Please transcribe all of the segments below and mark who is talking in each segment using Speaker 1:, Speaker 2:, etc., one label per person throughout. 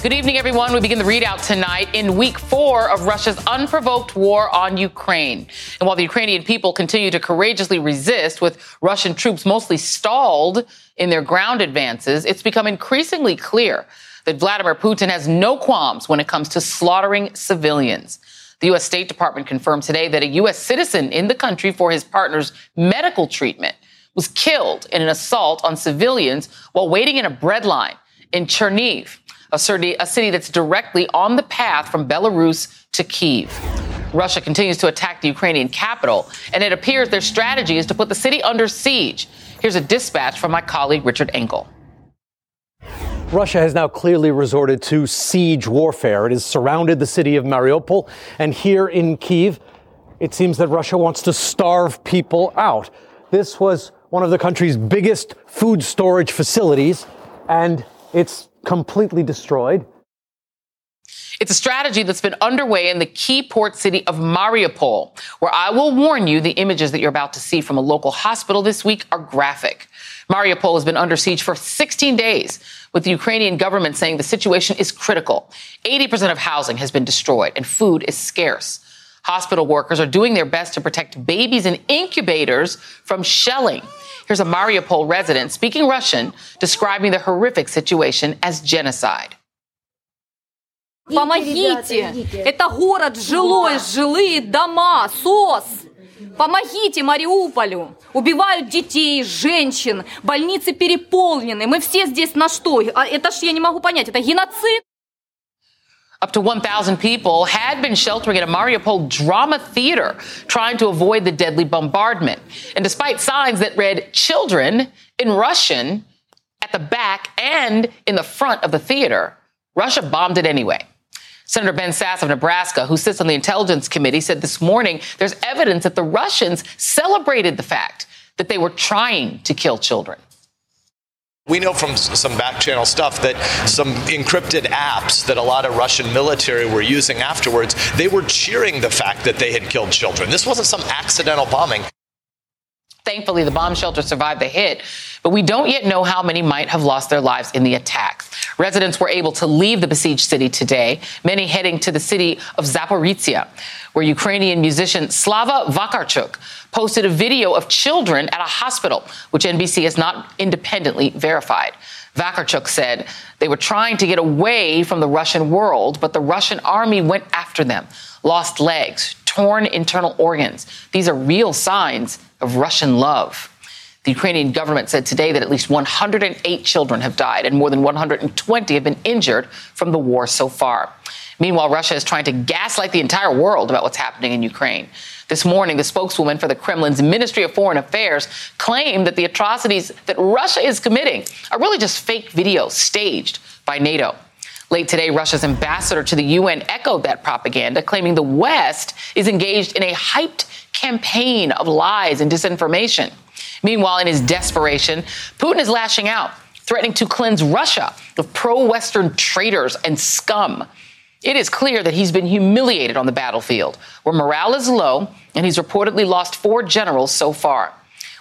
Speaker 1: Good evening, everyone. We begin the ReidOut tonight in week four of Russia's unprovoked war on Ukraine. And while the Ukrainian people continue to courageously resist, with Russian troops mostly stalled in their ground advances, it's become increasingly clear that Vladimir Putin has no qualms when it comes to slaughtering civilians. The U.S. State Department confirmed today that a U.S. citizen in the country for his partner's medical treatment was killed in an assault on civilians while waiting in a bread line in Chernihiv a city, a city that's directly on the path from Belarus to Kiev. Russia continues to attack the Ukrainian capital, and it appears their strategy is to put the city under siege. Here's a dispatch from my colleague Richard Engel.
Speaker 2: Russia has now clearly resorted to siege warfare. It has surrounded the city of Mariupol, and here in Kiev, it seems that Russia wants to starve people out. This was one of the country's biggest food storage facilities, and it's completely destroyed.
Speaker 1: It's a strategy that's been underway in the key port city of Mariupol, where I will warn you the images that you're about to see from a local hospital this week are graphic. Mariupol has been under siege for 16 days, with the Ukrainian government saying the situation is critical. 80% of housing has been destroyed and food is scarce. Hospital workers are doing their best to protect babies in incubators from shelling. Here's a Mariupol resident speaking Russian describing the horrific situation as genocide.
Speaker 3: Помогите! Это город жилой, жилые дома, СОС. Помогите Мариуполю! Убивают детей, женщин, больницы переполнены. Мы все здесь на что? Это ж я не могу понять. Это геноцид?
Speaker 1: Up to 1,000 people had been sheltering at a Mariupol drama theater, trying to avoid the deadly bombardment. And despite signs that read children in Russian at the back and in the front of the theater, Russia bombed it anyway. Senator Ben Sasse of Nebraska, who sits on the Intelligence Committee, said this morning there's evidence that the Russians celebrated the fact that they were trying to kill children.
Speaker 4: We know from some back channel stuff that some encrypted apps that a lot of Russian military were using afterwards, they were cheering the fact that they had killed children. This wasn't some accidental bombing.
Speaker 1: Thankfully, the bomb shelter survived the hit, but we don't yet know how many might have lost their lives in the attacks. Residents were able to leave the besieged city today, many heading to the city of Zaporizhia, where Ukrainian musician Slava Vakarchuk posted a video of children at a hospital, which NBC has not independently verified. Vakarchuk said they were trying to get away from the Russian world, but the Russian army went after them, lost legs, torn internal organs. These are real signs of Russian love. The Ukrainian government said today that at least 108 children have died and more than 120 have been injured from the war so far. Meanwhile, Russia is trying to gaslight the entire world about what's happening in Ukraine. This morning, the spokeswoman for the Kremlin's Ministry of Foreign Affairs claimed that the atrocities that Russia is committing are really just fake videos staged by NATO. Late today, Russia's ambassador to the UN echoed that propaganda, claiming the West is engaged in a hyped campaign of lies and disinformation. Meanwhile, in his desperation, Putin is lashing out, threatening to cleanse Russia of pro Western traitors and scum. It is clear that he's been humiliated on the battlefield, where morale is low, and he's reportedly lost four generals so far.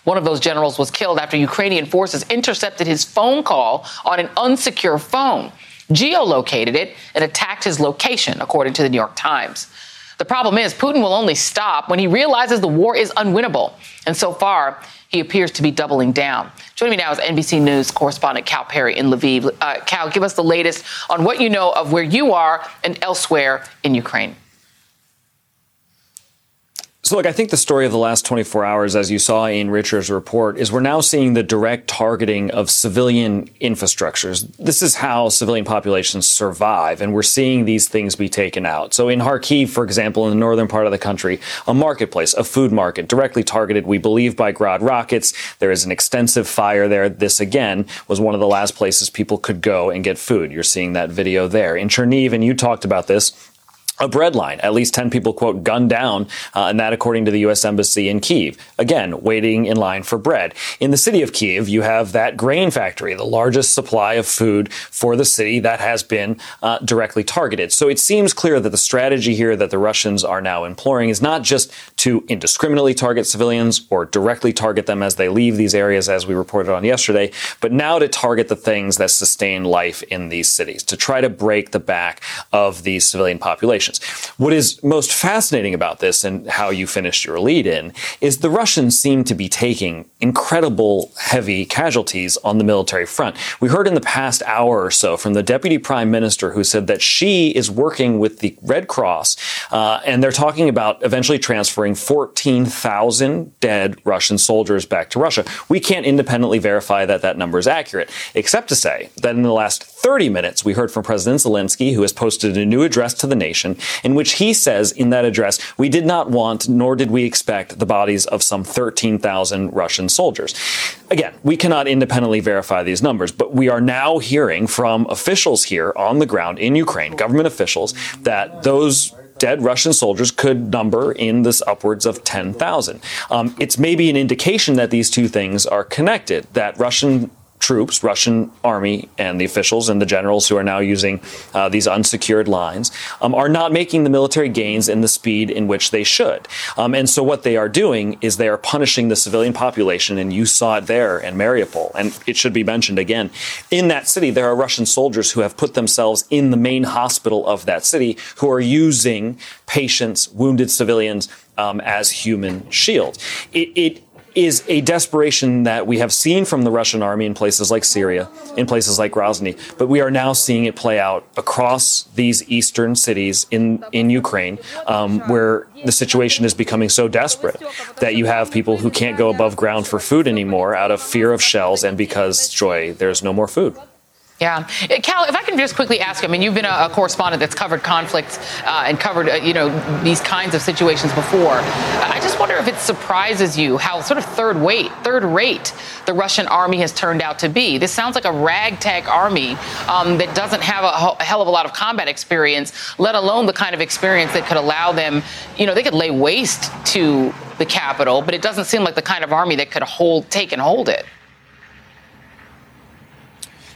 Speaker 1: One of those generals was killed after Ukrainian forces intercepted his phone call on an unsecure phone, geolocated it, and attacked his location, according to the New York Times. The problem is, Putin will only stop when he realizes the war is unwinnable. And so far, he appears to be doubling down. Joining me now is NBC News correspondent Cal Perry in Lviv. Uh, Cal, give us the latest on what you know of where you are and elsewhere in Ukraine.
Speaker 5: So, look, I think the story of the last 24 hours, as you saw in Richard's report, is we're now seeing the direct targeting of civilian infrastructures. This is how civilian populations survive, and we're seeing these things be taken out. So, in Kharkiv, for example, in the northern part of the country, a marketplace, a food market, directly targeted, we believe, by Grad rockets. There is an extensive fire there. This, again, was one of the last places people could go and get food. You're seeing that video there. In Cherniv, and you talked about this, a bread line. At least 10 people, quote, gunned down, uh, and that according to the U.S. Embassy in Kiev. Again, waiting in line for bread. In the city of Kiev, you have that grain factory, the largest supply of food for the city that has been uh, directly targeted. So it seems clear that the strategy here that the Russians are now employing is not just to indiscriminately target civilians or directly target them as they leave these areas, as we reported on yesterday, but now to target the things that sustain life in these cities, to try to break the back of these civilian What is most fascinating about this and how you finished your lead in is the Russians seem to be taking incredible heavy casualties on the military front. We heard in the past hour or so from the deputy prime minister who said that she is working with the Red Cross uh, and they're talking about eventually transferring 14,000 dead Russian soldiers back to Russia. We can't independently verify that that number is accurate, except to say that in the last 30 minutes, we heard from President Zelensky, who has posted a new address to the nation in which he says in that address, we did not want nor did we expect the bodies of some 13,000 Russian soldiers. Again, we cannot independently verify these numbers, but we are now hearing from officials here on the ground in Ukraine, government officials, that those dead Russian soldiers could number in this upwards of 10,000. Um, it's maybe an indication that these two things are connected, that Russian troops, Russian army, and the officials and the generals who are now using uh, these unsecured lines um, are not making the military gains in the speed in which they should. Um, and so what they are doing is they are punishing the civilian population, and you saw it there in Mariupol. And it should be mentioned again, in that city, there are Russian soldiers who have put themselves in the main hospital of that city who are using patients, wounded civilians, um, as human shields. It, it is a desperation that we have seen from the Russian army in places like Syria, in places like Grozny, but we are now seeing it play out across these eastern cities in, in Ukraine, um, where the situation is becoming so desperate that you have people who can't go above ground for food anymore out of fear of shells and because, Joy, there's no more food.
Speaker 1: Yeah, uh, Cal, if I can just quickly ask, I mean, you've been a, a correspondent that's covered conflicts uh, and covered, uh, you know, these kinds of situations before. I just wonder if it surprises you how sort of third weight, third rate the Russian army has turned out to be. This sounds like a ragtag army um, that doesn't have a, a hell of a lot of combat experience, let alone the kind of experience that could allow them, you know, they could lay waste to the capital, but it doesn't seem like the kind of army that could hold, take and hold it.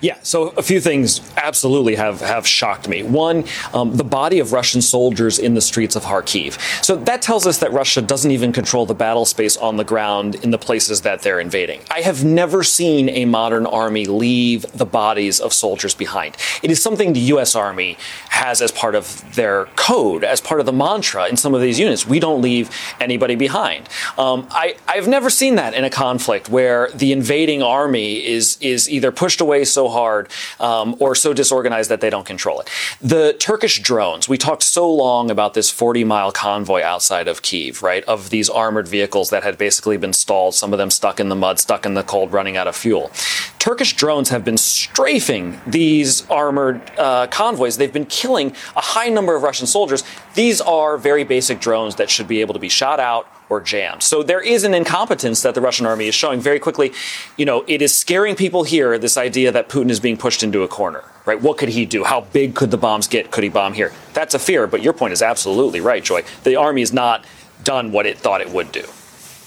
Speaker 5: Yeah, so a few things absolutely have, have shocked me. One, um, the body of Russian soldiers in the streets of Kharkiv. So that tells us that Russia doesn't even control the battle space on the ground in the places that they're invading. I have never seen a modern army leave the bodies of soldiers behind. It is something the U.S. Army has as part of their code, as part of the mantra in some of these units. We don't leave anybody behind. Um, I, I've never seen that in a conflict where the invading army is, is either pushed away so hard um, or so disorganized that they don't control it. The Turkish drones, we talked so long about this 40 mile convoy outside of Kiev, right? Of these armored vehicles that had basically been stalled, some of them stuck in the mud, stuck in the cold, running out of fuel. Turkish drones have been strafing these armored uh, convoys. They've been killing a high number of Russian soldiers. These are very basic drones that should be able to be shot out or jammed. So there is an incompetence that the Russian army is showing very quickly. You know, it is scaring people here, this idea that Putin is being pushed into a corner, right? What could he do? How big could the bombs get? Could he bomb here? That's a fear, but your point is absolutely right, Joy. The army has not done what it thought it would do.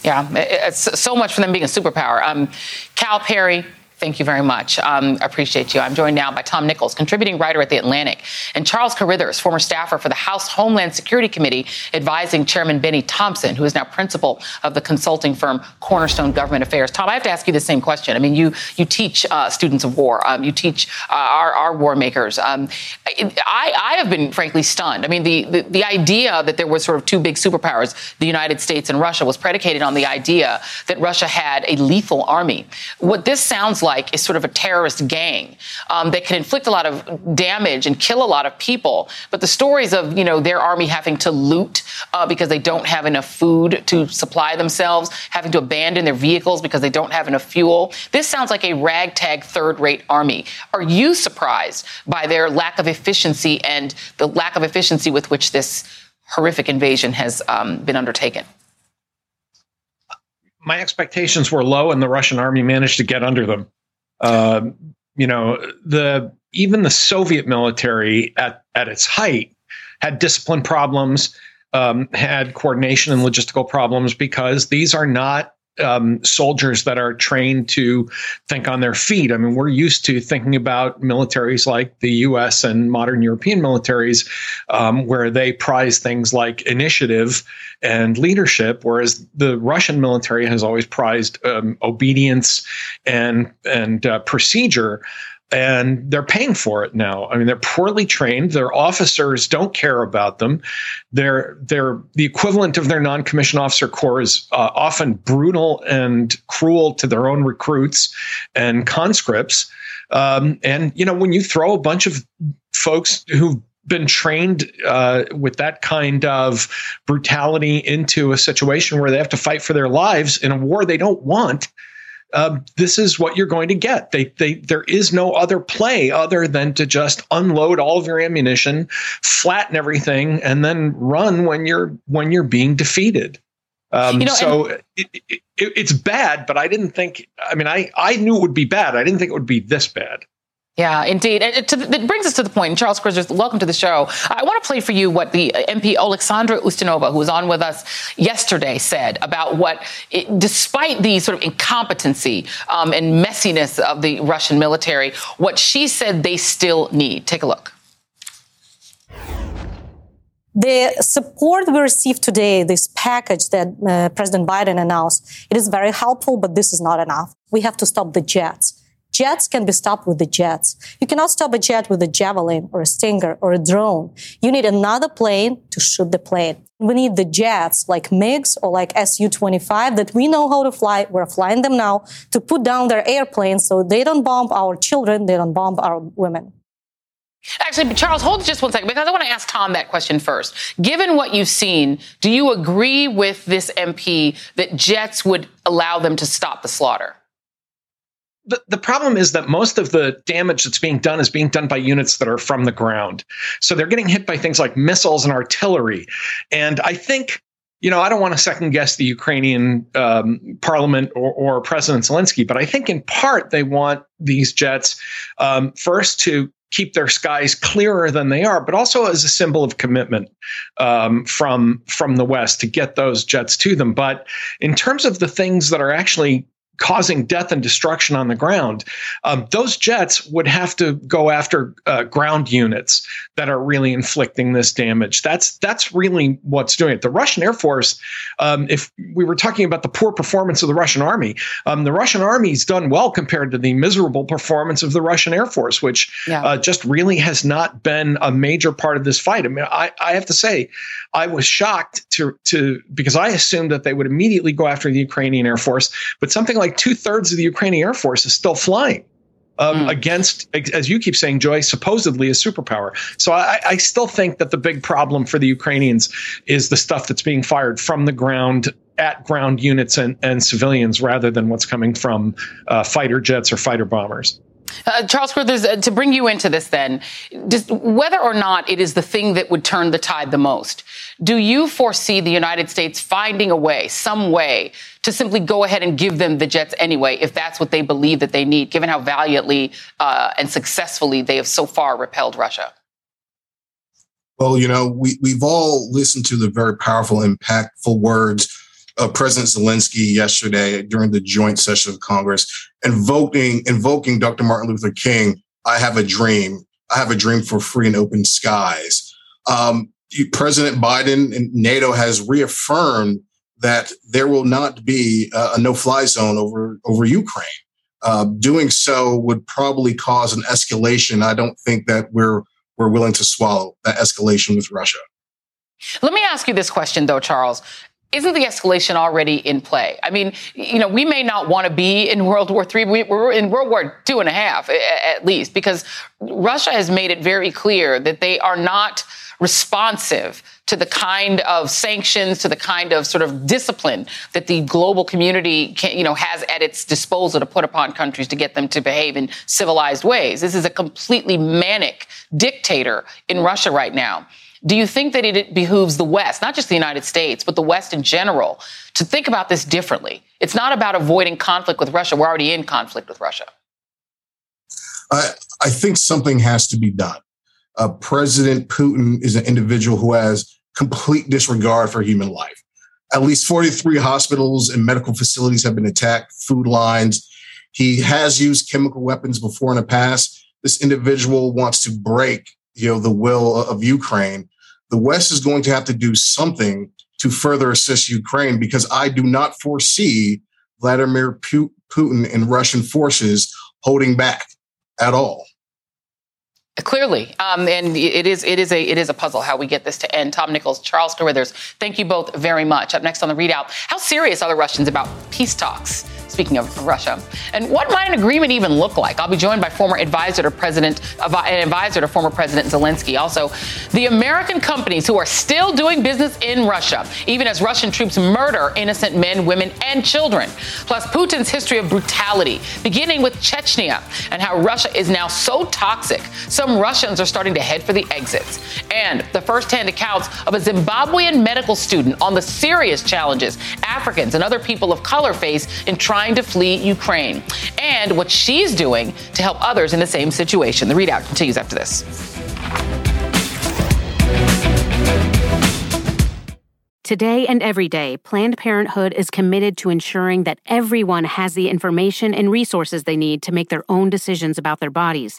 Speaker 1: Yeah, it's so much for them being a superpower. Um, Cal Perry, Thank you very much. Um, appreciate you. I'm joined now by Tom Nichols, contributing writer at The Atlantic, and Charles Carithers, former staffer for the House Homeland Security Committee, advising Chairman Benny Thompson, who is now principal of the consulting firm Cornerstone Government Affairs. Tom, I have to ask you the same question. I mean, you you teach uh, students of war, um, you teach uh, our, our war makers. Um, I, I have been frankly stunned. I mean, the, the the idea that there were sort of two big superpowers, the United States and Russia, was predicated on the idea that Russia had a lethal army. What this sounds like like is sort of a terrorist gang um, that can inflict a lot of damage and kill a lot of people. But the stories of, you know, their army having to loot uh, because they don't have enough food to supply themselves, having to abandon their vehicles because they don't have enough fuel. This sounds like a ragtag third rate army. Are you surprised by their lack of efficiency and the lack of efficiency with which this horrific invasion has um, been undertaken?
Speaker 6: My expectations were low, and the Russian army managed to get under them. Uh, you know, the even the Soviet military at at its height had discipline problems, um, had coordination and logistical problems because these are not um, soldiers that are trained to think on their feet. I mean, we're used to thinking about militaries like the US and modern European militaries, um, where they prize things like initiative and leadership, whereas the Russian military has always prized um, obedience and, and uh, procedure and they're paying for it now. I mean, they're poorly trained. Their officers don't care about them. They're they're the equivalent of their non-commissioned officer corps is uh, often brutal and cruel to their own recruits and conscripts. Um, and you know, when you throw a bunch of folks who've been trained uh, with that kind of brutality into a situation where they have to fight for their lives in a war they don't want um, this is what you're going to get. They, they, there is no other play other than to just unload all of your ammunition, flatten everything, and then run when you're when you're being defeated. Um, you know, so and- it, it, it, it's bad, but I didn't think. I mean, I I knew it would be bad. I didn't think it would be this bad.
Speaker 1: Yeah, indeed. It, it, brings us to the point. Charles Carithers, welcome to the show. I want to play for you what the MP Alexandra Ustinova, who was on with us yesterday, said about what, it, despite the sort of incompetency um, and messiness of the Russian military, what she said they still need. Take a look.
Speaker 7: The support we received today, this package that uh, President Biden announced, it is very helpful, but this is not enough. We have to stop the jets. Jets can be stopped with the jets. You cannot stop a jet with a javelin or a stinger or a drone. You need another plane to shoot the plane. We need the jets like MiGs or like Su-25 that we know how to fly. We're flying them now to put down their airplanes so they don't bomb our children. They don't bomb our women.
Speaker 1: Actually, Charles, hold just one second because I want to ask Tom that question first. Given what you've seen, do you agree with this MP that jets would allow them to stop the slaughter?
Speaker 6: The, the problem is that most of the damage that's being done is being done by units that are from the ground. So they're getting hit by things like missiles and artillery. And I think, you know, I don't want to second guess the Ukrainian um, parliament or, or, President Zelensky, but I think in part they want these jets um, first to keep their skies clearer than they are, but also as a symbol of commitment um, from from the West to get those jets to them. But in terms of the things that are actually causing death and destruction on the ground, um, those jets would have to go after uh, ground units that are really inflicting this damage. That's that's really what's doing it. The Russian Air Force, um, if we were talking about the poor performance of the Russian Army, um, the Russian Army's done well compared to the miserable performance of the Russian Air Force, which yeah. uh, just really has not been a major part of this fight. I mean, I, I have to say, I was shocked to to because I assumed that they would immediately go after the Ukrainian Air Force, but something like like two thirds of the Ukrainian Air Force is still flying. Um, mm. against, as you keep saying, Joy, supposedly a superpower. So I, I, still think that the big problem for the Ukrainians is the stuff that's being fired from the ground at ground units and, and civilians rather than what's coming from uh, fighter jets or fighter bombers.
Speaker 1: Uh, Charles Carithers, uh, to bring you into this then, just whether or not it is the thing that would turn the tide the most, do you foresee the United States finding a way, some way, to simply go ahead and give them the jets anyway, if that's what they believe that they need, given how valiantly uh, and successfully they have so far repelled Russia?
Speaker 8: Well, you know, we, we've all listened to the very powerful, impactful words of President Zelensky yesterday during the joint session of Congress, invoking invoking Dr. Martin Luther King. I have a dream. I have a dream for free and open skies. Um, President Biden and NATO has reaffirmed that there will not be a, a no-fly zone over over Ukraine. Uh, doing so would probably cause an escalation. I don't think that we're we're willing to swallow that escalation with Russia.
Speaker 1: Let me ask you this question, though, Charles isn't the escalation already in play? I mean, you know, we may not want to be in World War III. We, are in World War two and a half at least, because Russia has made it very clear that they are not responsive to the kind of sanctions, to the kind of sort of discipline that the global community can, you know, has at its disposal to put upon countries to get them to behave in civilized ways. This is a completely manic dictator in Russia right now. Do you think that it behooves the West, not just the United States, but the West in general, to think about this differently? It's not about avoiding conflict with Russia. We're already in conflict with Russia.
Speaker 8: I, I think something has to be done. Uh, President Putin is an individual who has complete disregard for human life. At least 43 hospitals and medical facilities have been attacked, food lines. He has used chemical weapons before in the past. This individual wants to break, you know, the will of Ukraine the West is going to have to do something to further assist Ukraine because I do not foresee Vladimir Putin and Russian forces holding back at all.
Speaker 1: Clearly, um, and it is it is a it is a puzzle how we get this to end. Tom Nichols, Charles Carithers, thank you both very much. Up next on the ReidOut, how serious are the Russians about peace talks? Speaking of Russia, and what might an agreement even look like? I'll be joined by former advisor to President, an advisor to former President Zelensky. Also, the American companies who are still doing business in Russia, even as Russian troops murder innocent men, women, and children. Plus, Putin's history of brutality, beginning with Chechnya, and how Russia is now so toxic, some Russians are starting to head for the exits. And the first-hand accounts of a Zimbabwean medical student on the serious challenges Africans and other people of color face in trying to flee Ukraine and what she's doing to help others in the same situation. The ReidOut continues after this.
Speaker 9: Today and every day, Planned Parenthood is committed to ensuring that everyone has the information and resources they need to make their own decisions about their bodies,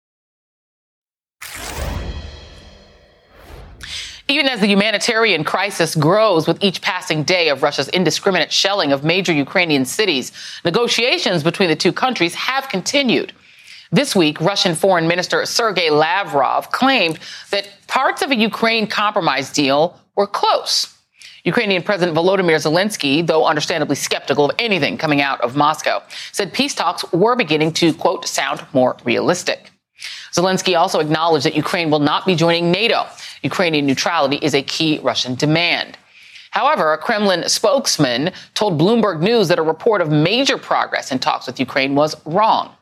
Speaker 1: Even as the humanitarian crisis grows with each passing day of Russia's indiscriminate shelling of major Ukrainian cities, negotiations between the two countries have continued. This week, Russian Foreign Minister Sergei Lavrov claimed that parts of a Ukraine compromise deal were close. Ukrainian President Volodymyr Zelensky, though understandably skeptical of anything coming out of Moscow, said peace talks were beginning to, quote, sound more realistic. Zelensky also acknowledged that Ukraine will not be joining NATO. Ukrainian neutrality is a key Russian demand. However, a Kremlin spokesman told Bloomberg News that a report of major progress in talks with Ukraine was wrong.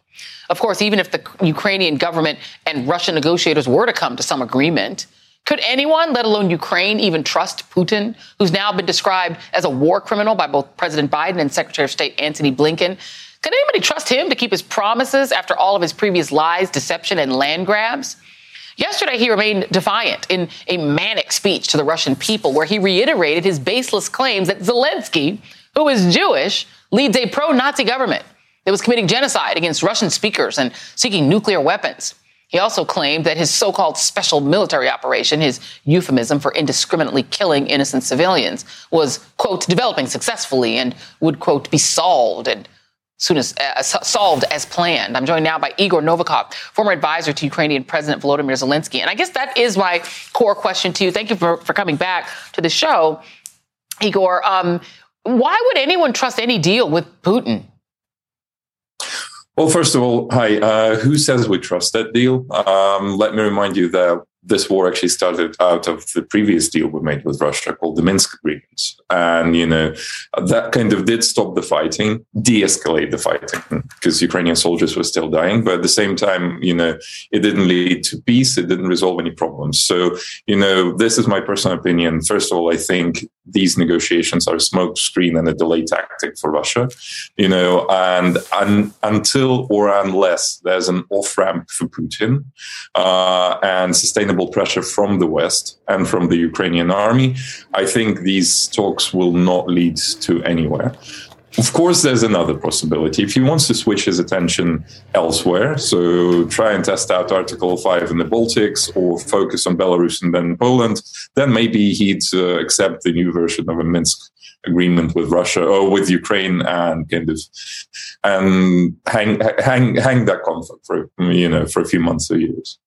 Speaker 1: Of course, even if the Ukrainian government and Russian negotiators were to come to some agreement, could anyone, let alone Ukraine, even trust Putin, who's now been described as a war criminal by both President Biden and Secretary of State Antony Blinken? Could anybody trust him to keep his promises after all of his previous lies, deception, and land grabs? Yesterday, he remained defiant in a manic speech to the Russian people, where he reiterated his baseless claims that Zelensky, who is Jewish, leads a pro Nazi government that was committing genocide against Russian speakers and seeking nuclear weapons. He also claimed that his so called special military operation, his euphemism for indiscriminately killing innocent civilians, was, quote, developing successfully and would, quote, be solved and soon as uh, solved as planned. I'm joined now by Igor Novikov, former advisor to Ukrainian President Volodymyr Zelensky. And I guess that is my core question to you. Thank you for, for coming back to the show. Igor, um, why would anyone trust any deal with Putin?
Speaker 10: Well, first of all, hi. Uh, who says we trust that deal? Um, let me remind you that this war actually started out of the previous deal we made with Russia called the Minsk agreements. And, you know, that kind of did stop the fighting, de escalate the fighting, because Ukrainian soldiers were still dying. But at the same time, you know, it didn't lead to peace, it didn't resolve any problems. So, you know, this is my personal opinion. First of all, I think these negotiations are a smokescreen and a delay tactic for Russia, you know, and, and until or unless there's an off ramp for Putin uh, and sustainable pressure from the West and from the Ukrainian army, I think these talks will not lead to anywhere. Of course, there's another possibility. If he wants to switch his attention elsewhere, so try and test out Article 5 in the Baltics or focus on Belarus and then Poland, then maybe he'd uh, accept the new version of a Minsk agreement with Russia or with Ukraine and kind of and hang hang hang that conflict for you know for a few months or years.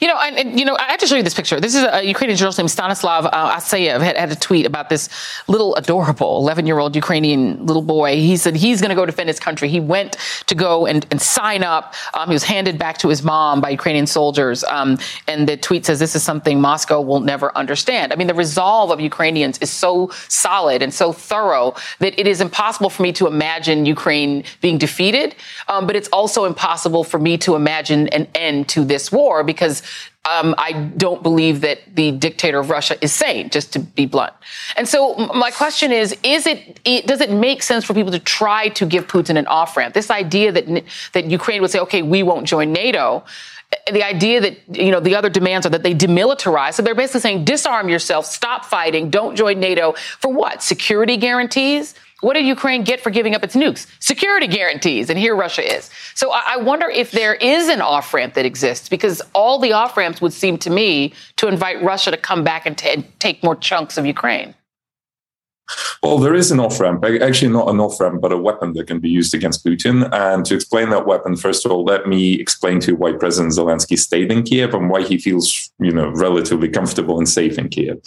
Speaker 1: You know, and, you know, I have to show you this picture. This is a Ukrainian journalist named Stanislav uh, had, had a tweet about this little adorable 11 year old Ukrainian little boy. He said he's going to go defend his country. He went to go and, and sign up. Um, he was handed back to his mom by Ukrainian soldiers. Um, and the tweet says, "This is something Moscow will never understand." I mean, the resolve of Ukrainians is so solid and so thorough that it is impossible for me to imagine Ukraine being defeated. Um, but it's also impossible for me to imagine an end to this war because because um, I don't believe that the dictator of Russia is sane, just to be blunt. And so my question is: Is it, it does it make sense for people to try to give Putin an off ramp? This idea that that Ukraine would say, "Okay, we won't join NATO." the idea that you know the other demands are that they demilitarize so they're basically saying disarm yourself stop fighting don't join nato for what security guarantees what did Ukraine get for giving up its nukes? Security guarantees. And here Russia is. So I wonder if there is an off ramp that exists because all the off ramps would seem to me to invite Russia to come back and, t- and take more chunks of Ukraine.
Speaker 10: Well, there is an off ramp, actually, not an off ramp, but a weapon that can be used against Putin. And to explain that weapon, first of all, let me explain to you why President Zelensky stayed in Kiev and why he feels, you know, relatively comfortable and safe in Kiev.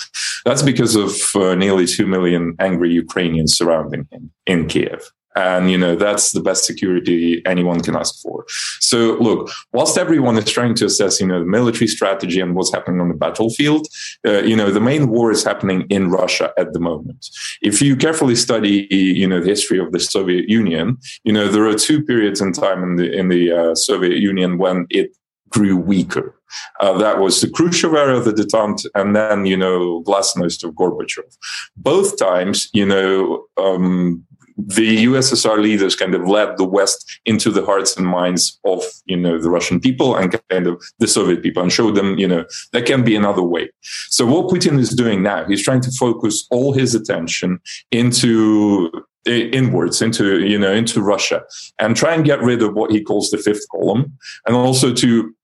Speaker 10: That's because of uh, nearly 2 million angry Ukrainians surrounding him in Kiev. And, you know, that's the best security anyone can ask for. So, look, whilst everyone is trying to assess, you know, the military strategy and what's happening on the battlefield, uh, you know, the main war is happening in Russia at the moment. If you carefully study, you know, the history of the Soviet Union, you know, there are two periods in time in the, in the uh, Soviet Union when it grew weaker. Uh, that was the Khrushchev era the detente, and then you know glasnost of Gorbachev. Both times, you know, um, the USSR leaders kind of led the West into the hearts and minds of you know the Russian people and kind of the Soviet people and showed them you know there can be another way. So what Putin is doing now, he's trying to focus all his attention into inwards into you know into Russia and try and get rid of what he calls the fifth column and also to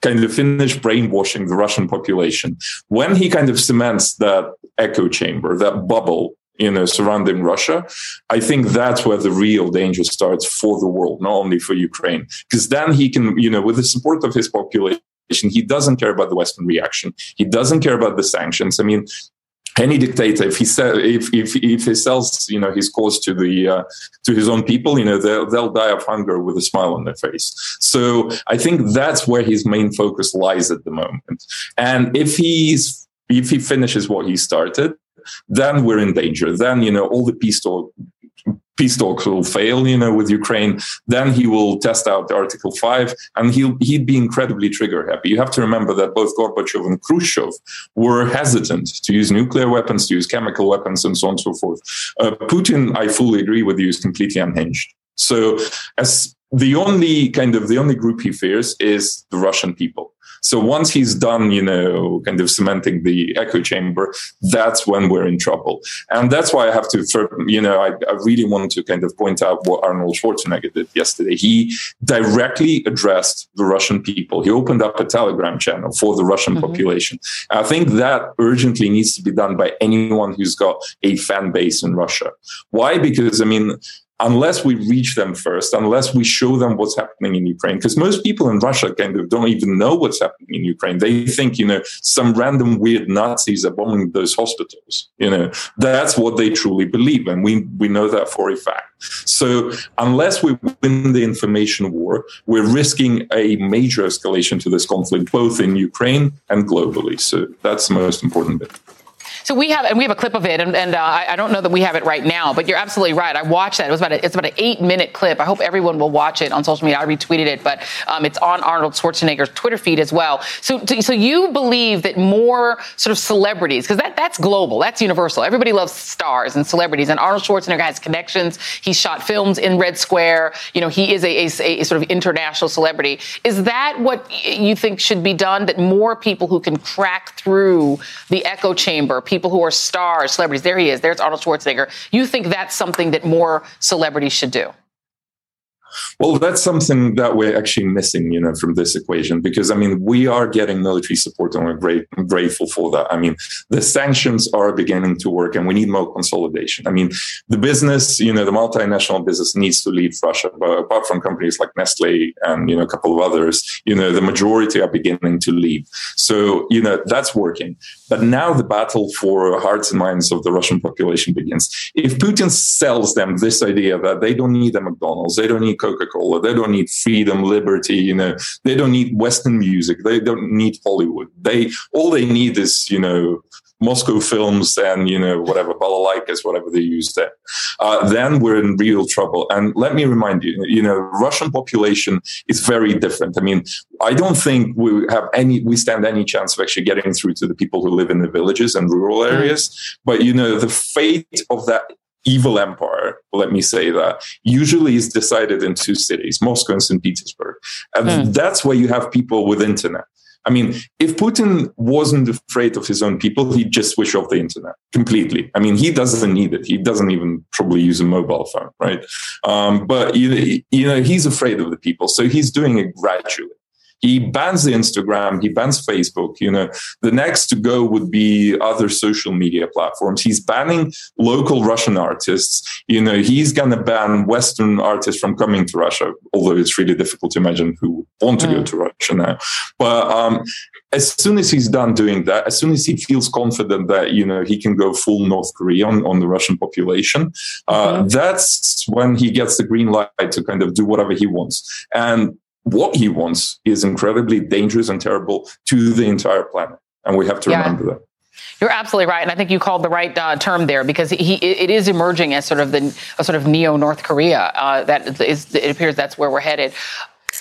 Speaker 10: kind of finish brainwashing the Russian population. When he kind of cements that echo chamber, that bubble you know, surrounding Russia, I think that's where the real danger starts for the world, not only for Ukraine. Because then he can, you know, with the support of his population, he doesn't care about the Western reaction. He doesn't care about the sanctions. I mean, any dictator, if he sell, if, if if he sells, you know, his cause to the uh, to his own people, you know, they'll they'll die of hunger with a smile on their face. So I think that's where his main focus lies at the moment. And if he's if he finishes what he started, then we're in danger. Then, you know, all the peace talk, peace talks will fail, you know, with Ukraine. Then he will test out Article 5 and he'll, he'd be incredibly trigger happy. You have to remember that both Gorbachev and Khrushchev were hesitant to use nuclear weapons, to use chemical weapons, and so on and so forth. Uh, Putin, I fully agree with you, is completely unhinged. So as the only kind of the only group he fears is the Russian people. So once he's done, you know, kind of cementing the echo chamber, that's when we're in trouble. And that's why I have to, you know, I, I really want to kind of point out what Arnold Schwarzenegger did yesterday. He directly addressed the Russian people. He opened up a Telegram channel for the Russian mm-hmm. population. I think that urgently needs to be done by anyone who's got a fan base in Russia. Why? Because, I mean, unless we reach them first, unless we show them what's happening in Ukraine, because most people in Russia kind of don't even know what's happening in Ukraine. They think, you know, some random weird Nazis are bombing those hospitals. You know, that's what they truly believe. And we, we know that for a fact. So unless we win the information war, we're risking a major escalation to this conflict, both in Ukraine and globally. So that's the most important bit.
Speaker 1: So we have, and we have a clip of it, and, and uh, I, I, don't know that we have it right now, but you're absolutely right. I watched that. It was about a, it's about an eight minute clip. I hope everyone will watch it on social media. I retweeted it, but um, it's on Arnold Schwarzenegger's Twitter feed as well. So, so you believe that more sort of celebrities, because that, that's global, that's universal. Everybody loves stars and celebrities, and Arnold Schwarzenegger has connections. He shot films in Red Square. You know, he is a, a, a sort of international celebrity. Is that what you think should be done? That more people who can crack through the echo chamber, people people who are stars, celebrities. There he is. There's Arnold Schwarzenegger. You think that's something that more celebrities should do?
Speaker 10: Well, that's something that we're actually missing, you know, from this equation because I mean, we are getting military support and we're great, grateful for that. I mean, the sanctions are beginning to work and we need more consolidation. I mean, the business, you know, the multinational business needs to leave Russia, but apart from companies like Nestle and, you know, a couple of others, you know, the majority are beginning to leave. So, you know, that's working. But now the battle for hearts and minds of the Russian population begins. If Putin sells them this idea that they don't need a McDonald's, they don't need Coca Cola. They don't need freedom, liberty. You know, they don't need Western music. They don't need Hollywood. They all they need is you know Moscow films and you know whatever balalaikas, whatever they use there. Uh, then we're in real trouble. And let me remind you, you know, Russian population is very different. I mean, I don't think we have any, we stand any chance of actually getting through to the people who live in the villages and rural mm. areas. Mm. But you know, the fate of that evil empire, let me say that, usually is decided in two cities, Moscow and St. Petersburg. And mm. that's where you have people with internet. I mean, if Putin wasn't afraid of his own people, he'd just switch off the internet completely. I mean, he doesn't need it. He doesn't even probably use a mobile phone, right? Um, but you know, he's afraid of the people, so he's doing it gradually. He bans the Instagram, he bans Facebook. You know, the next to go would be other social media platforms. He's banning local Russian artists. You know, he's going to ban Western artists from coming to Russia, although it's really difficult to imagine who want to mm. go to Russia now. But um, as soon as he's done doing that, as soon as he feels confident that you know he can go full North Korea on, on the Russian population, uh, mm-hmm. that's when he gets the green light to kind of do whatever he wants. And what he wants is incredibly dangerous and terrible to the entire planet. And we have to yeah. remember that.
Speaker 1: You're absolutely right, and I think you called the right uh, term there because he it is emerging as sort of the a sort of neo North Korea. Uh, that is, it appears that's where we're headed.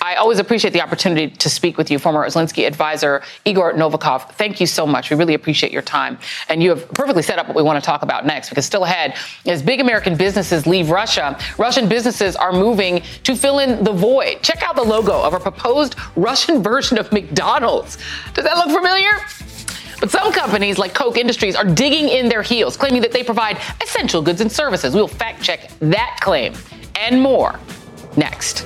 Speaker 1: I always appreciate the opportunity to speak with you, former Zelensky advisor Igor Novikov. Thank you so much. We really appreciate your time. And you have perfectly set up what we want to talk about next, because still ahead, as big American businesses leave Russia, Russian businesses are moving to fill in the void. Check out the logo of a proposed Russian version of McDonald's. Does that look familiar? But some companies like Koch Industries are digging in their heels, claiming that they provide essential goods and services. We'll fact check that claim and more next.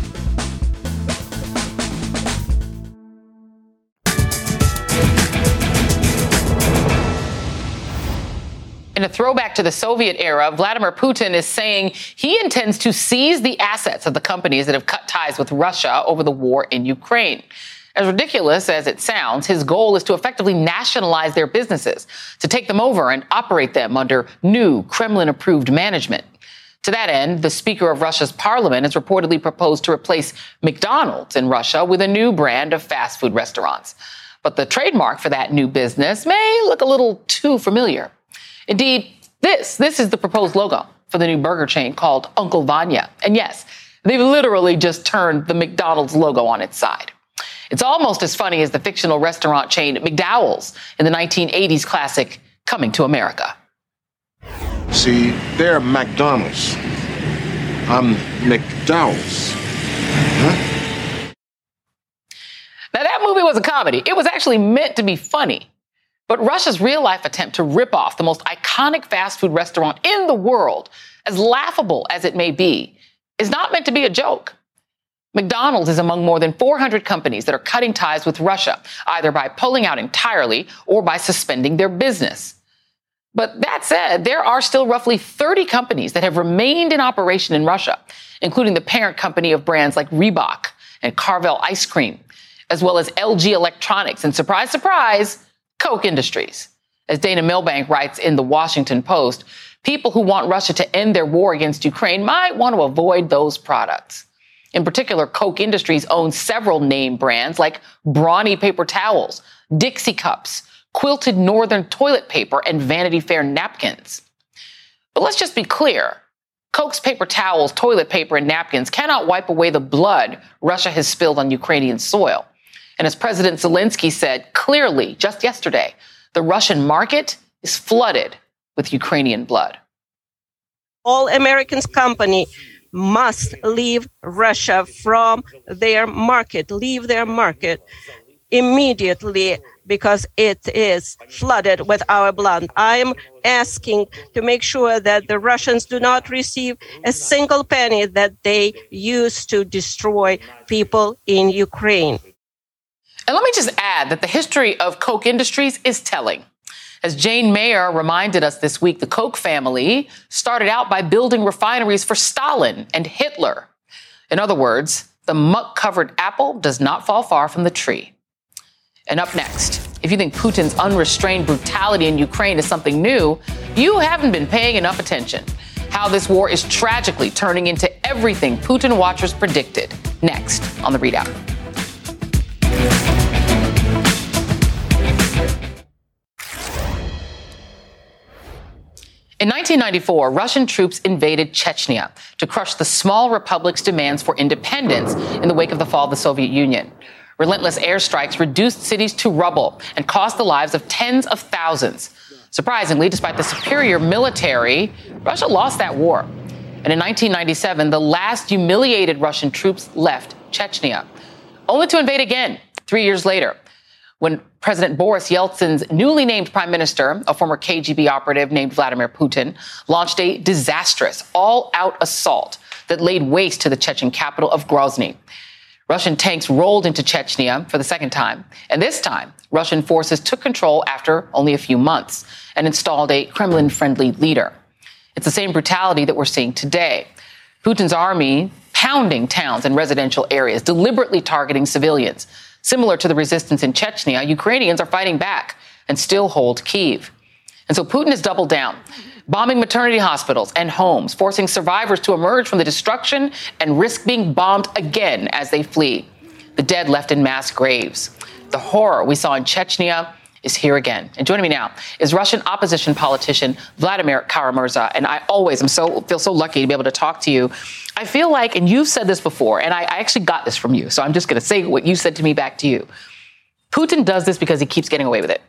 Speaker 1: In a throwback to the Soviet era, Vladimir Putin is saying he intends to seize the assets of the companies that have cut ties with Russia over the war in Ukraine. As ridiculous as it sounds, his goal is to effectively nationalize their businesses, to take them over and operate them under new Kremlin approved management. To that end, the Speaker of Russia's parliament has reportedly proposed to replace McDonald's in Russia with a new brand of fast food restaurants. But the trademark for that new business may look a little too familiar. Indeed, this, this is the proposed logo for the new burger chain called Uncle Vanya. And yes, they've literally just turned the McDonald's logo on its side. It's almost as funny as the fictional restaurant chain McDowell's in the 1980s classic Coming to America.
Speaker 11: See, they're McDonald's. I'm McDowell's. Huh?
Speaker 1: Now, that movie was a comedy. It was actually meant to be funny. But Russia's real life attempt to rip off the most iconic fast food restaurant in the world, as laughable as it may be, is not meant to be a joke. McDonald's is among more than 400 companies that are cutting ties with Russia, either by pulling out entirely or by suspending their business. But that said, there are still roughly 30 companies that have remained in operation in Russia, including the parent company of brands like Reebok and Carvel Ice Cream, as well as LG Electronics and surprise, surprise, Koch Industries. As Dana Milbank writes in the Washington Post, people who want Russia to end their war against Ukraine might want to avoid those products. In particular, Koch Industries owns several name brands like Brawny paper towels, Dixie cups, quilted northern toilet paper, and Vanity Fair napkins. But let's just be clear. Koch's paper towels, toilet paper, and napkins cannot wipe away the blood Russia has spilled on Ukrainian soil. And as President Zelensky said clearly just yesterday, the Russian market is flooded with Ukrainian blood.
Speaker 12: All Americans company must leave Russia from their market, leave their market immediately because it is flooded with our blood. I'm asking to make sure that the Russians do not receive a single penny that they use to destroy people in Ukraine.
Speaker 1: And let me just add that the history of Koch Industries is telling. As Jane Mayer reminded us this week, the Koch family started out by building refineries for Stalin and Hitler. In other words, the muck covered apple does not fall far from the tree. And up next, if you think Putin's unrestrained brutality in Ukraine is something new, you haven't been paying enough attention. How this war is tragically turning into everything Putin watchers predicted. Next on the ReidOut. In 1994, Russian troops invaded Chechnya to crush the small republic's demands for independence in the wake of the fall of the Soviet Union. Relentless airstrikes reduced cities to rubble and cost the lives of tens of thousands. Surprisingly, despite the superior military, Russia lost that war. And in 1997, the last humiliated Russian troops left Chechnya, only to invade again three years later when President Boris Yeltsin's newly named prime minister, a former KGB operative named Vladimir Putin, launched a disastrous all out assault that laid waste to the Chechen capital of Grozny. Russian tanks rolled into Chechnya for the second time. And this time, Russian forces took control after only a few months and installed a Kremlin friendly leader. It's the same brutality that we're seeing today. Putin's army pounding towns and residential areas, deliberately targeting civilians. Similar to the resistance in Chechnya, Ukrainians are fighting back and still hold Kiev. And so Putin has doubled down, bombing maternity hospitals and homes, forcing survivors to emerge from the destruction and risk being bombed again as they flee. The dead left in mass graves. The horror we saw in Chechnya is here again. And joining me now is Russian opposition politician Vladimir Kara-Murza. And I always am so feel so lucky to be able to talk to you. I feel like, and you've said this before, and I, I actually got this from you, so I'm just going to say what you said to me back to you. Putin does this because he keeps getting away with it.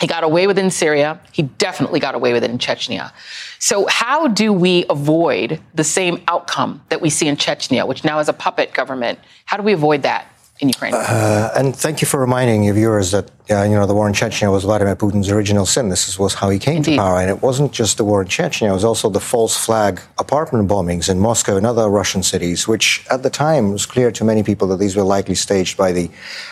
Speaker 1: He got away with it in Syria. He definitely got away with it in Chechnya. So, how do we avoid the same outcome that we see in Chechnya, which now is a puppet government? How do we avoid that? In Ukraine. Uh,
Speaker 13: and thank you for reminding your viewers that uh, you know the war in Chechnya was Vladimir Putin's original sin. This was how he came Indeed. to power, and it wasn't just the war in Chechnya; it was also the false flag apartment bombings in Moscow and other Russian cities, which at the time was clear to many people that these were likely staged by the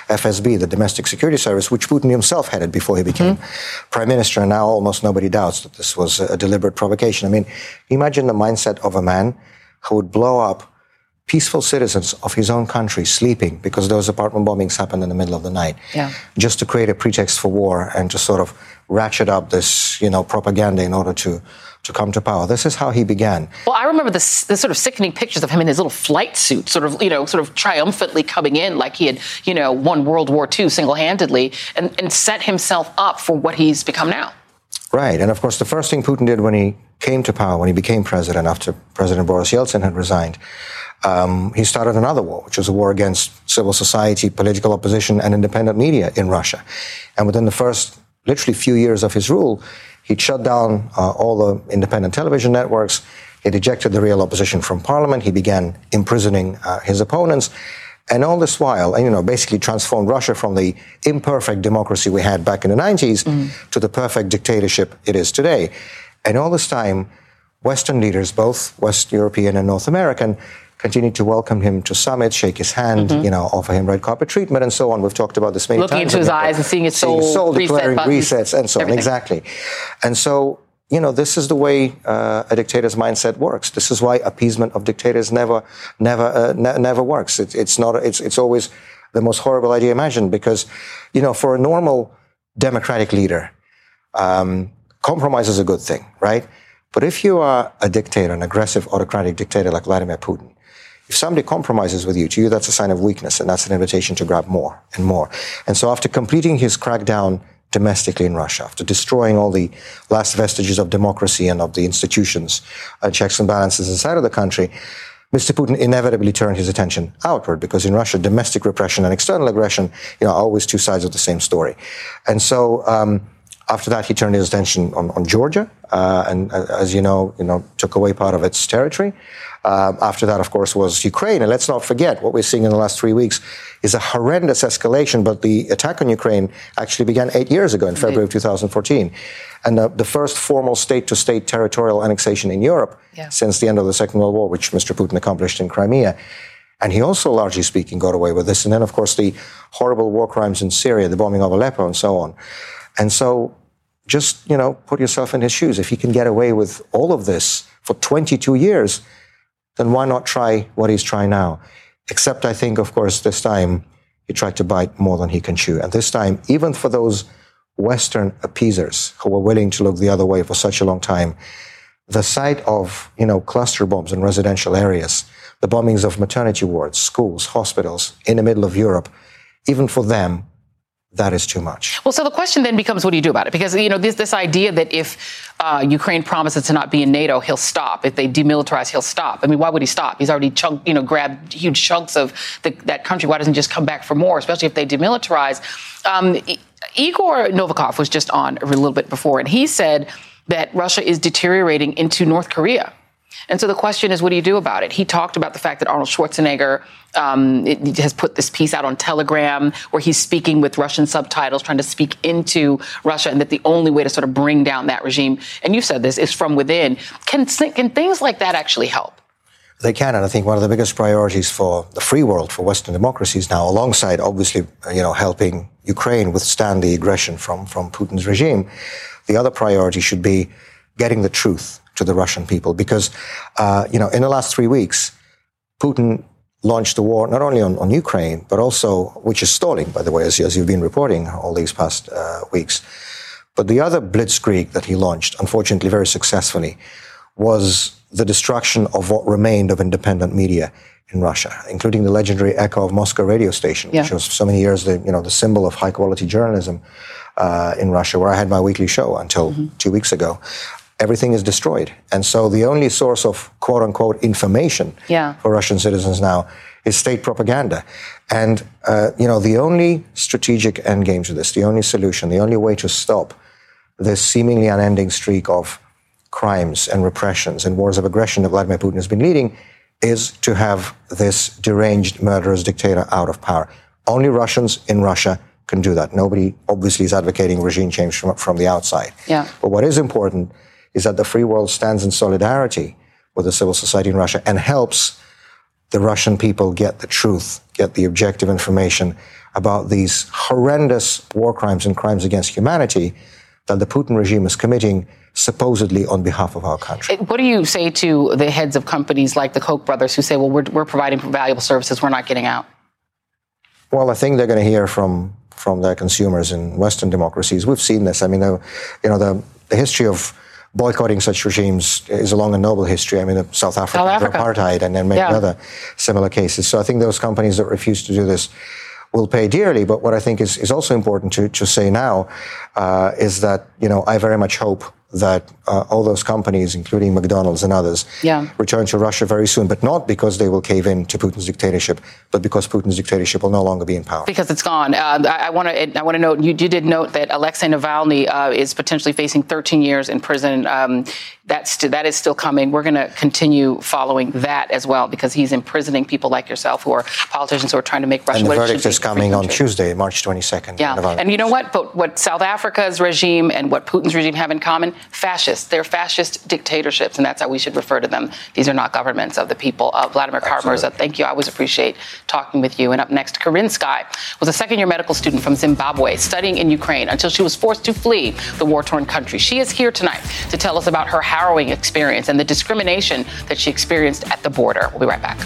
Speaker 13: FSB, the Domestic Security Service, which Putin himself headed before he became mm-hmm. prime minister. And now almost nobody doubts that this was a deliberate provocation. I mean, imagine the mindset of a man who would blow up peaceful citizens of his own country sleeping because those apartment bombings happened in the middle of the night. Yeah. Just to create a pretext for war and to sort of ratchet up this, you know, propaganda in order to to come to power. This is how he began.
Speaker 1: Well, I remember the, the sort of sickening pictures of him in his little flight suit, sort of, you know, sort of triumphantly coming in like he had, you know, won World War II single-handedly and, and set himself up for what he's become now.
Speaker 13: Right. And of course, the first thing Putin did when he came to power, when he became president after President Boris Yeltsin had resigned, um, he started another war, which was a war against civil society, political opposition, and independent media in Russia. And within the first literally few years of his rule, He'd shut down uh, all the independent television networks. He'd ejected the real opposition from parliament. He began imprisoning uh, his opponents. And all this while, and, you know, basically transformed Russia from the imperfect democracy we had back in the 90s mm. to the perfect dictatorship it is today. And all this time, Western leaders, both West European and North American, continue to welcome him to summits, shake his hand, mm-hmm. you know, offer him red carpet treatment, and so on. We've talked about this many
Speaker 1: Looking
Speaker 13: times.
Speaker 1: Looking into his eyes and seeing his soul,
Speaker 13: seeing soul
Speaker 1: reset
Speaker 13: declaring
Speaker 1: buttons,
Speaker 13: resets, and so
Speaker 1: everything.
Speaker 13: on. Exactly. And so, you know, this is the way uh, a dictator's mindset works. This is why appeasement of dictators never, never, uh, ne- never works. It, it's not. It's it's always the most horrible idea imagined because, you know, for a normal democratic leader, um, compromise is a good thing, right? But if you are a dictator, an aggressive autocratic dictator like Vladimir Putin, if somebody compromises with you, to you, that's a sign of weakness, and that's an invitation to grab more and more. And so after completing his crackdown domestically in Russia, after destroying all the last vestiges of democracy and of the institutions, uh, checks and balances inside of the country, Mr. Putin inevitably turned his attention outward because in Russia, domestic repression and external aggression, you know, are always two sides of the same story. And so, um, after that, he turned his attention on, on Georgia, uh, and uh, as you know, you know, took away part of its territory. Um, after that, of course, was Ukraine. And let's not forget what we're seeing in the last three weeks is a horrendous escalation. But the attack on Ukraine actually began eight years ago in February of 2014. And uh, the first formal state to state territorial annexation in Europe yeah. since the end of the Second World War, which Mr. Putin accomplished in Crimea. And he also, largely speaking, got away with this. And then, of course, the horrible war crimes in Syria, the bombing of Aleppo, and so on. And so, just, you know, put yourself in his shoes. If he can get away with all of this for 22 years, then why not try what he's trying now? Except I think, of course, this time he tried to bite more than he can chew. And this time, even for those Western appeasers who were willing to look the other way for such a long time, the sight of, you know, cluster bombs in residential areas, the bombings of maternity wards, schools, hospitals in the middle of Europe, even for them, that is too much.
Speaker 1: Well, so the question then becomes, what do you do about it? Because you know this this idea that if uh, Ukraine promises to not be in NATO, he'll stop. If they demilitarize, he'll stop. I mean, why would he stop? He's already chunk, you know, grabbed huge chunks of the, that country. Why doesn't he just come back for more? Especially if they demilitarize. Um, Igor Novikov was just on a little bit before, and he said that Russia is deteriorating into North Korea. And so the question is, what do you do about it? He talked about the fact that Arnold Schwarzenegger um, has put this piece out on Telegram where he's speaking with Russian subtitles, trying to speak into Russia, and that the only way to sort of bring down that regime, and you said this, is from within. Can, can things like that actually help?
Speaker 13: They can, and I think one of the biggest priorities for the free world, for Western democracies now, alongside obviously, you know, helping Ukraine withstand the aggression from, from Putin's regime, the other priority should be getting the truth to the Russian people. Because, uh, you know, in the last three weeks, Putin launched a war not only on, on Ukraine, but also, which is stalling, by the way, as, as you've been reporting all these past uh, weeks. But the other blitzkrieg that he launched, unfortunately very successfully, was the destruction of what remained of independent media in Russia, including the legendary Echo of Moscow radio station, yeah. which was for so many years the you know the symbol of high quality journalism uh, in Russia, where I had my weekly show until mm-hmm. two weeks ago. Everything is destroyed, and so the only source of quote unquote information yeah. for Russian citizens now is state propaganda. And uh, you know the only strategic end game to this, the only solution, the only way to stop this seemingly unending streak of crimes and repressions and wars of aggression that Vladimir Putin has been leading is to have this deranged murderous dictator out of power. Only Russians in Russia can do that. Nobody obviously is advocating regime change from, from the outside.
Speaker 1: Yeah.
Speaker 13: But what is important is that the free world stands in solidarity with the civil society in Russia and helps the Russian people get the truth, get the objective information about these horrendous war crimes and crimes against humanity that the Putin regime is committing supposedly on behalf of our country.
Speaker 1: What do you say to the heads of companies like the Koch brothers who say, well, we're, we're providing valuable services, we're not getting out?
Speaker 13: Well, I think they're going to hear from from their consumers in Western democracies. We've seen this. I mean, uh, you know, the, the history of boycotting such regimes is a long and noble history. I mean, South Africa,
Speaker 1: South Africa.
Speaker 13: apartheid, and then many
Speaker 1: Yeah.
Speaker 13: other similar cases. So I think those companies that refuse to do this will pay dearly. But what I think is, is also important to, to say now uh, is that, you know, I very much hope that uh, all those companies, including McDonald's and others,
Speaker 1: Yeah.
Speaker 13: return to Russia very soon, but not because they will cave in to Putin's dictatorship, but because Putin's dictatorship will no longer be in power.
Speaker 1: Because it's gone. Uh, I want to. I want to note. You, you did note that Alexei Navalny uh, is potentially facing 13 years in prison. Um, that's that is still coming. We're going to continue following that as well because he's imprisoning people like yourself who are politicians who are trying to make Russia.
Speaker 13: and the verdict is
Speaker 1: be, a free
Speaker 13: coming on. Tuesday, March 22nd.
Speaker 1: Yeah, and you know what? But what South Africa's regime and what Putin's regime have in common? Fascists. They're fascist dictatorships, and that's how we should refer to them. These are not governments of the people. Uh, Vladimir Kara-Murza, thank you. I always appreciate talking with you. And up next, Korrine Sky was a second-year medical student from Zimbabwe studying in Ukraine until she was forced to flee the war-torn country. She is here tonight to tell us about her harrowing experience and the discrimination that she experienced at the border. We'll be right back.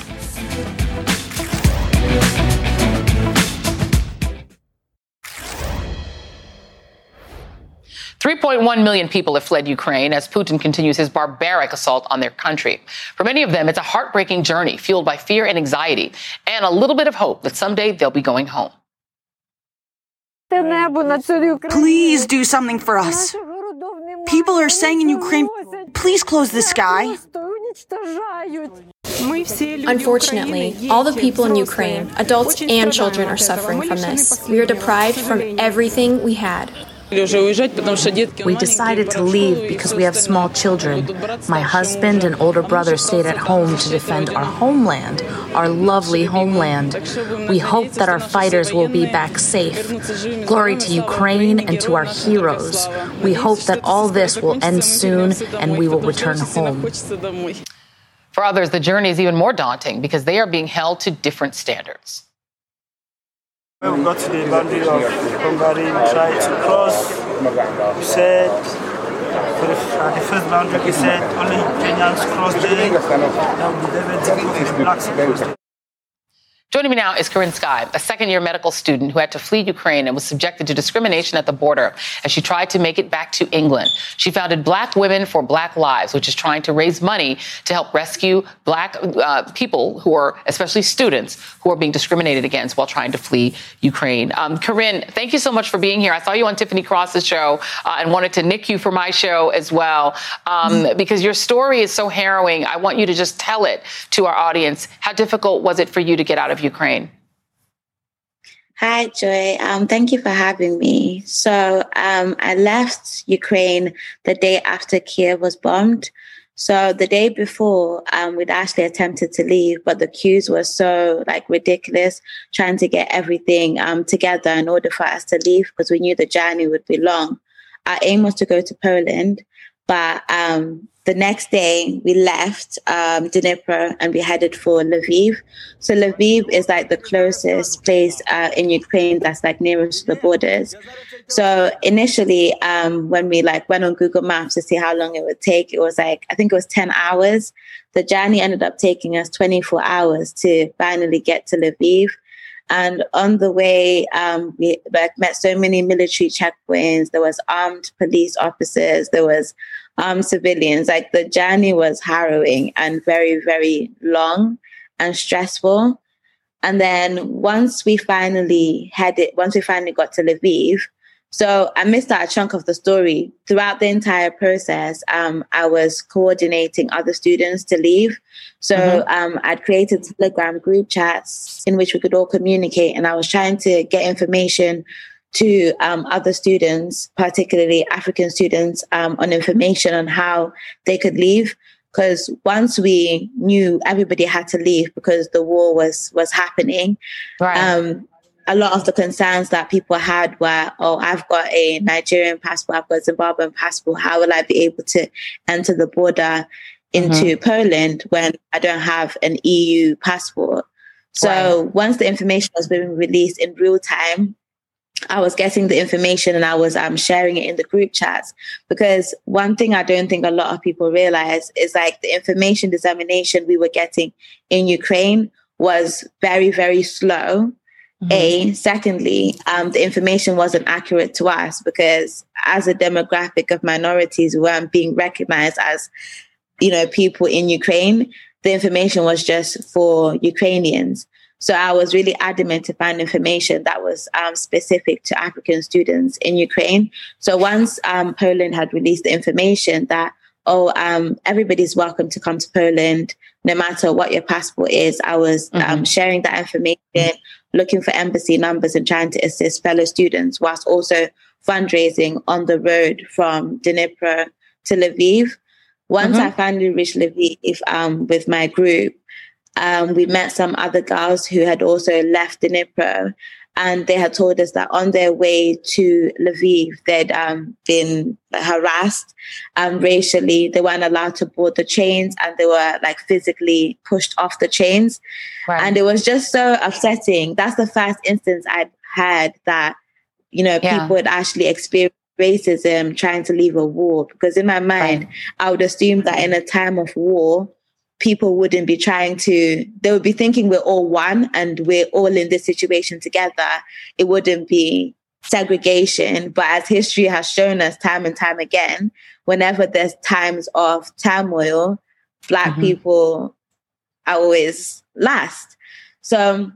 Speaker 1: 3.1 million people have fled Ukraine as Putin continues his barbaric assault on their country. For many of them, it's a heartbreaking journey fueled by fear and anxiety and a little bit of hope that someday they'll be going home.
Speaker 14: Please do something for us. People are saying in Ukraine, please close the sky.
Speaker 15: Unfortunately, all the people in Ukraine, adults and children, are suffering from this. We are deprived from everything we had.
Speaker 16: We decided to leave because we have small children. My husband and older brother stayed at home to defend our homeland, our lovely homeland. We hope that our fighters will be back safe. Glory to Ukraine and to our heroes. We hope that all this will end soon and we will return home.
Speaker 1: For others, the journey is even more daunting because they are being held to different standards.
Speaker 17: When we got to the boundary of Hungary, we tried to cross. We said, for the, at the first boundary, we said only Kenyans cross there. Now we never did the blacks cross there.
Speaker 1: Joining me now is Korrine Sky, a second year medical student who had to flee Ukraine and was subjected to discrimination at the border as she tried to make it back to England. She founded Black Women for Black Lives, which is trying to raise money to help rescue black uh, people who are, especially students, who are being discriminated against while trying to flee Ukraine. Um, Korrine, thank you so much for being here. I saw you on Tiffany Cross's show uh, and wanted to nick you for my show as well um, because your story is so harrowing. I want you to just tell it to our audience. How difficult was it for you to get out of Ukraine?
Speaker 18: Hi, Joy. Um, thank you for having me. So, um, I left Ukraine the day after Kiev was bombed. So the day before, um, we'd actually attempted to leave, but the queues were so like ridiculous, trying to get everything um, together in order for us to leave because we knew the journey would be long. Our aim was to go to Poland, but um, the next day we left um, Dnipro and we headed for Lviv. So Lviv is like the closest place uh, in Ukraine that's like nearest to the borders. So initially, um, when we like went on Google Maps to see how long it would take, it was like I think it was ten hours. The journey ended up taking us twenty four hours to finally get to Lviv. And on the way, um, we like, met so many military checkpoints. There was armed police officers. There was armed civilians. Like the journey was harrowing and very, very long and stressful. And then once we finally had it, once we finally got to Lviv, so I missed out a chunk of the story. Throughout the entire process, um, I was coordinating other students to leave. So
Speaker 1: Mm-hmm.
Speaker 18: um, I'd created Telegram group chats in which we could all communicate, and I was trying to get information to um, other students, particularly African students, um, on information on how they could leave. Because once we knew everybody had to leave because the war was was happening, um, a lot of the concerns that people had were, oh, I've got a Nigerian passport, I've got a Zimbabwean passport. How will I be able to enter the border into Poland when I don't have an EU passport? So once the information was being released in real time, I was getting the information and I was um, sharing it in the group chats because one thing I don't think a lot of people realize is like the information dissemination we were getting in Ukraine was very, very slow A, secondly, um, the information wasn't accurate to us because as a demographic of minorities, we weren't being recognized as, you know, people in Ukraine. The information was just for Ukrainians. So I was really adamant to find information that was um, specific to African students in Ukraine. So once um, Poland had released the information that, oh, um, everybody's welcome to come to Poland, no matter what your passport is, I was mm-hmm. sharing that information, looking for embassy numbers and trying to assist fellow students whilst also fundraising on the road from Dnipro to Lviv. Once mm-hmm. I finally reached Lviv um, with my group, um, we met some other girls who had also left Dnipro, and they had told us that on their way to Lviv, they'd um, been harassed um, racially. They weren't allowed to board the trains, and they were like physically pushed off the trains. Right. And it was just so upsetting. That's the first instance I'd had that you know yeah. people would actually experience racism trying to leave a war. Because in my mind, right. I would assume that in a time of war people wouldn't be trying to, they would be thinking we're all one and we're all in this situation together. It wouldn't be segregation. But as history has shown us time and time again, whenever there's times of turmoil, Black mm-hmm. people are always last. So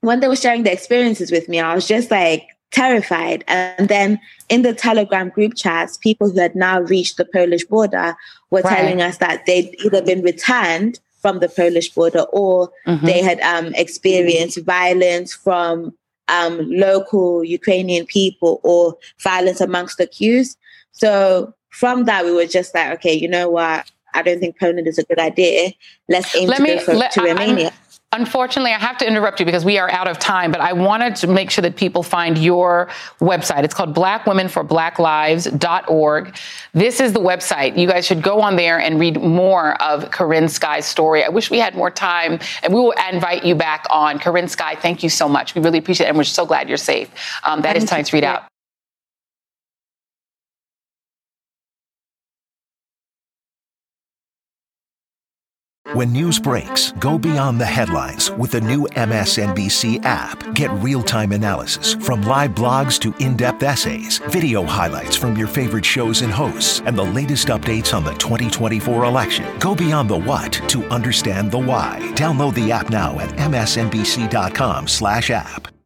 Speaker 18: when they were sharing their experiences with me, I was just like, terrified. And then in the Telegram group chats, people who had now reached the Polish border were right. telling us that they'd either been returned from the Polish border or mm-hmm. they had um, experienced violence from um, local Ukrainian people or violence amongst the queues. So from that, we were just like, okay, you know what? I don't think Poland is a good idea. Let's aim let to me, go for, let, to Romania. I'm,
Speaker 1: Unfortunately, I have to interrupt you because we are out of time, but I wanted to make sure that people find your website. It's called blackwomenforblacklives.org. This is the website. You guys should go on there and read more of Korrine Sky's story. I wish we had more time, and we will invite you back on. Korrine Sky, thank you so much. We really appreciate it, and we're so glad you're safe. Um, time to read out.
Speaker 19: When news breaks, go beyond the headlines with the new MSNBC app. Get real time analysis from live blogs to in depth essays, video highlights from your favorite shows and hosts, and the latest updates on the 2024 election. Go beyond the what to understand the why. Download the app now at msnbc.com/app.